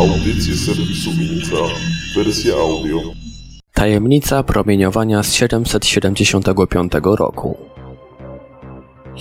Audycje serwisu Infra, wersja audio. Tajemnica promieniowania z 775 roku.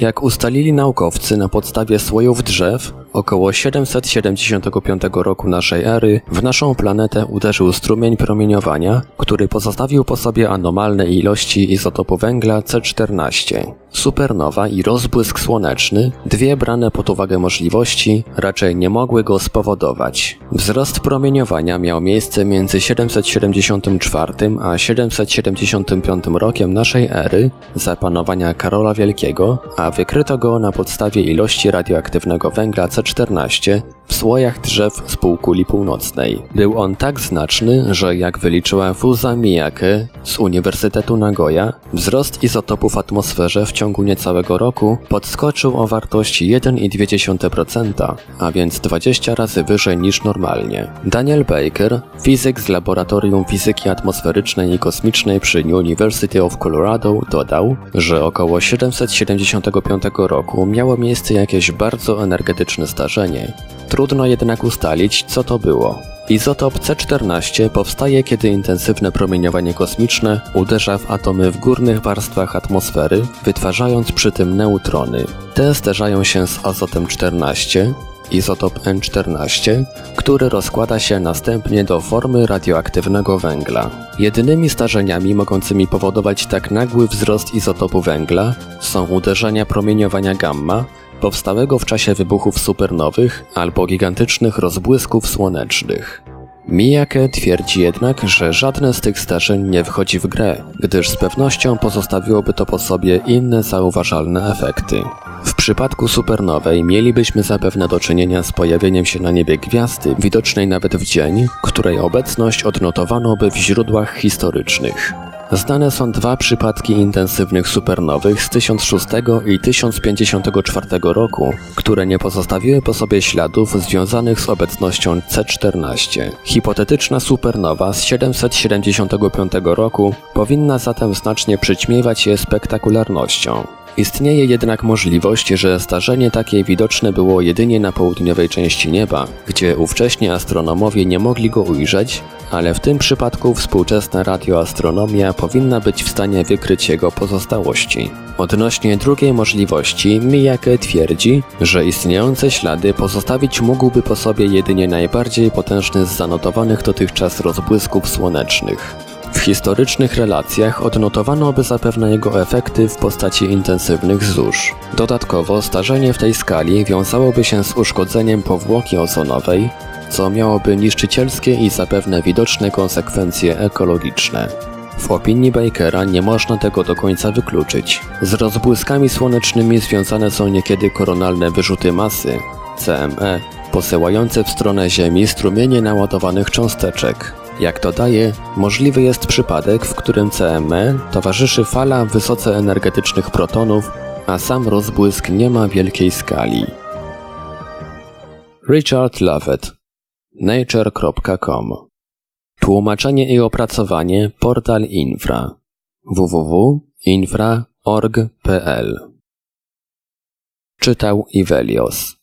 Jak ustalili naukowcy na podstawie słojów drzew, około 775 roku naszej ery w naszą planetę uderzył strumień promieniowania, który pozostawił po sobie anomalne ilości izotopu węgla C14. Supernowa i rozbłysk słoneczny, dwie brane pod uwagę możliwości, raczej nie mogły go spowodować. Wzrost promieniowania miał miejsce między 774 a 775 rokiem naszej ery za panowania Karola Wielkiego, a wykryto go na podstawie ilości radioaktywnego węgla C14 w słojach drzew z półkuli północnej. Był on tak znaczny, że jak wyliczyła Fuza Miyake z Uniwersytetu Nagoya, wzrost izotopów w atmosferze w ciągu niecałego roku podskoczył o wartość 1,2%, a więc 20 razy wyżej niż normalnie. Daniel Baker, fizyk z Laboratorium Fizyki Atmosferycznej i Kosmicznej przy University of Colorado, dodał, że około 775 roku miało miejsce jakieś bardzo energetyczne zdarzenie. Trudno jednak ustalić, co to było. Izotop C14 powstaje, kiedy intensywne promieniowanie kosmiczne uderza w atomy w górnych warstwach atmosfery, wytwarzając przy tym neutrony. Te zderzają się z azotem 14, izotop N14, który rozkłada się następnie do formy radioaktywnego węgla. Jedynymi zdarzeniami mogącymi powodować tak nagły wzrost izotopu węgla są uderzenia promieniowania gamma, powstałego w czasie wybuchów supernowych albo gigantycznych rozbłysków słonecznych. Miyake twierdzi jednak, że żadne z tych zdarzeń nie wchodzi w grę, gdyż z pewnością pozostawiłoby to po sobie inne zauważalne efekty. W przypadku supernowej mielibyśmy zapewne do czynienia z pojawieniem się na niebie gwiazdy, widocznej nawet w dzień, której obecność odnotowano by w źródłach historycznych. Znane są dwa przypadki intensywnych supernowych z 1006 i 1054 roku, które nie pozostawiły po sobie śladów związanych z obecnością C14. Hipotetyczna supernowa z 775 roku powinna zatem znacznie przyćmiewać je spektakularnością. Istnieje jednak możliwość, że zdarzenie takie widoczne było jedynie na południowej części nieba, gdzie ówcześnie astronomowie nie mogli go ujrzeć, ale w tym przypadku współczesna radioastronomia powinna być w stanie wykryć jego pozostałości. Odnośnie drugiej możliwości, Miyake twierdzi, że istniejące ślady pozostawić mógłby po sobie jedynie najbardziej potężny z zanotowanych dotychczas rozbłysków słonecznych. Historycznych relacjach odnotowano by zapewne jego efekty w postaci intensywnych zórz. Dodatkowo starzenie w tej skali wiązałoby się z uszkodzeniem powłoki ozonowej, co miałoby niszczycielskie i zapewne widoczne konsekwencje ekologiczne. W opinii Bakera nie można tego do końca wykluczyć. Z rozbłyskami słonecznymi związane są niekiedy koronalne wyrzuty masy, CME, posyłające w stronę Ziemi strumienie naładowanych cząsteczek. Jak dodaje, możliwy jest przypadek, w którym CME towarzyszy fala wysoce energetycznych protonów, a sam rozbłysk nie ma wielkiej skali. Richard Lovett nature.com Tłumaczenie i opracowanie portal Infra. www.infra.org.pl Czytał Ivelios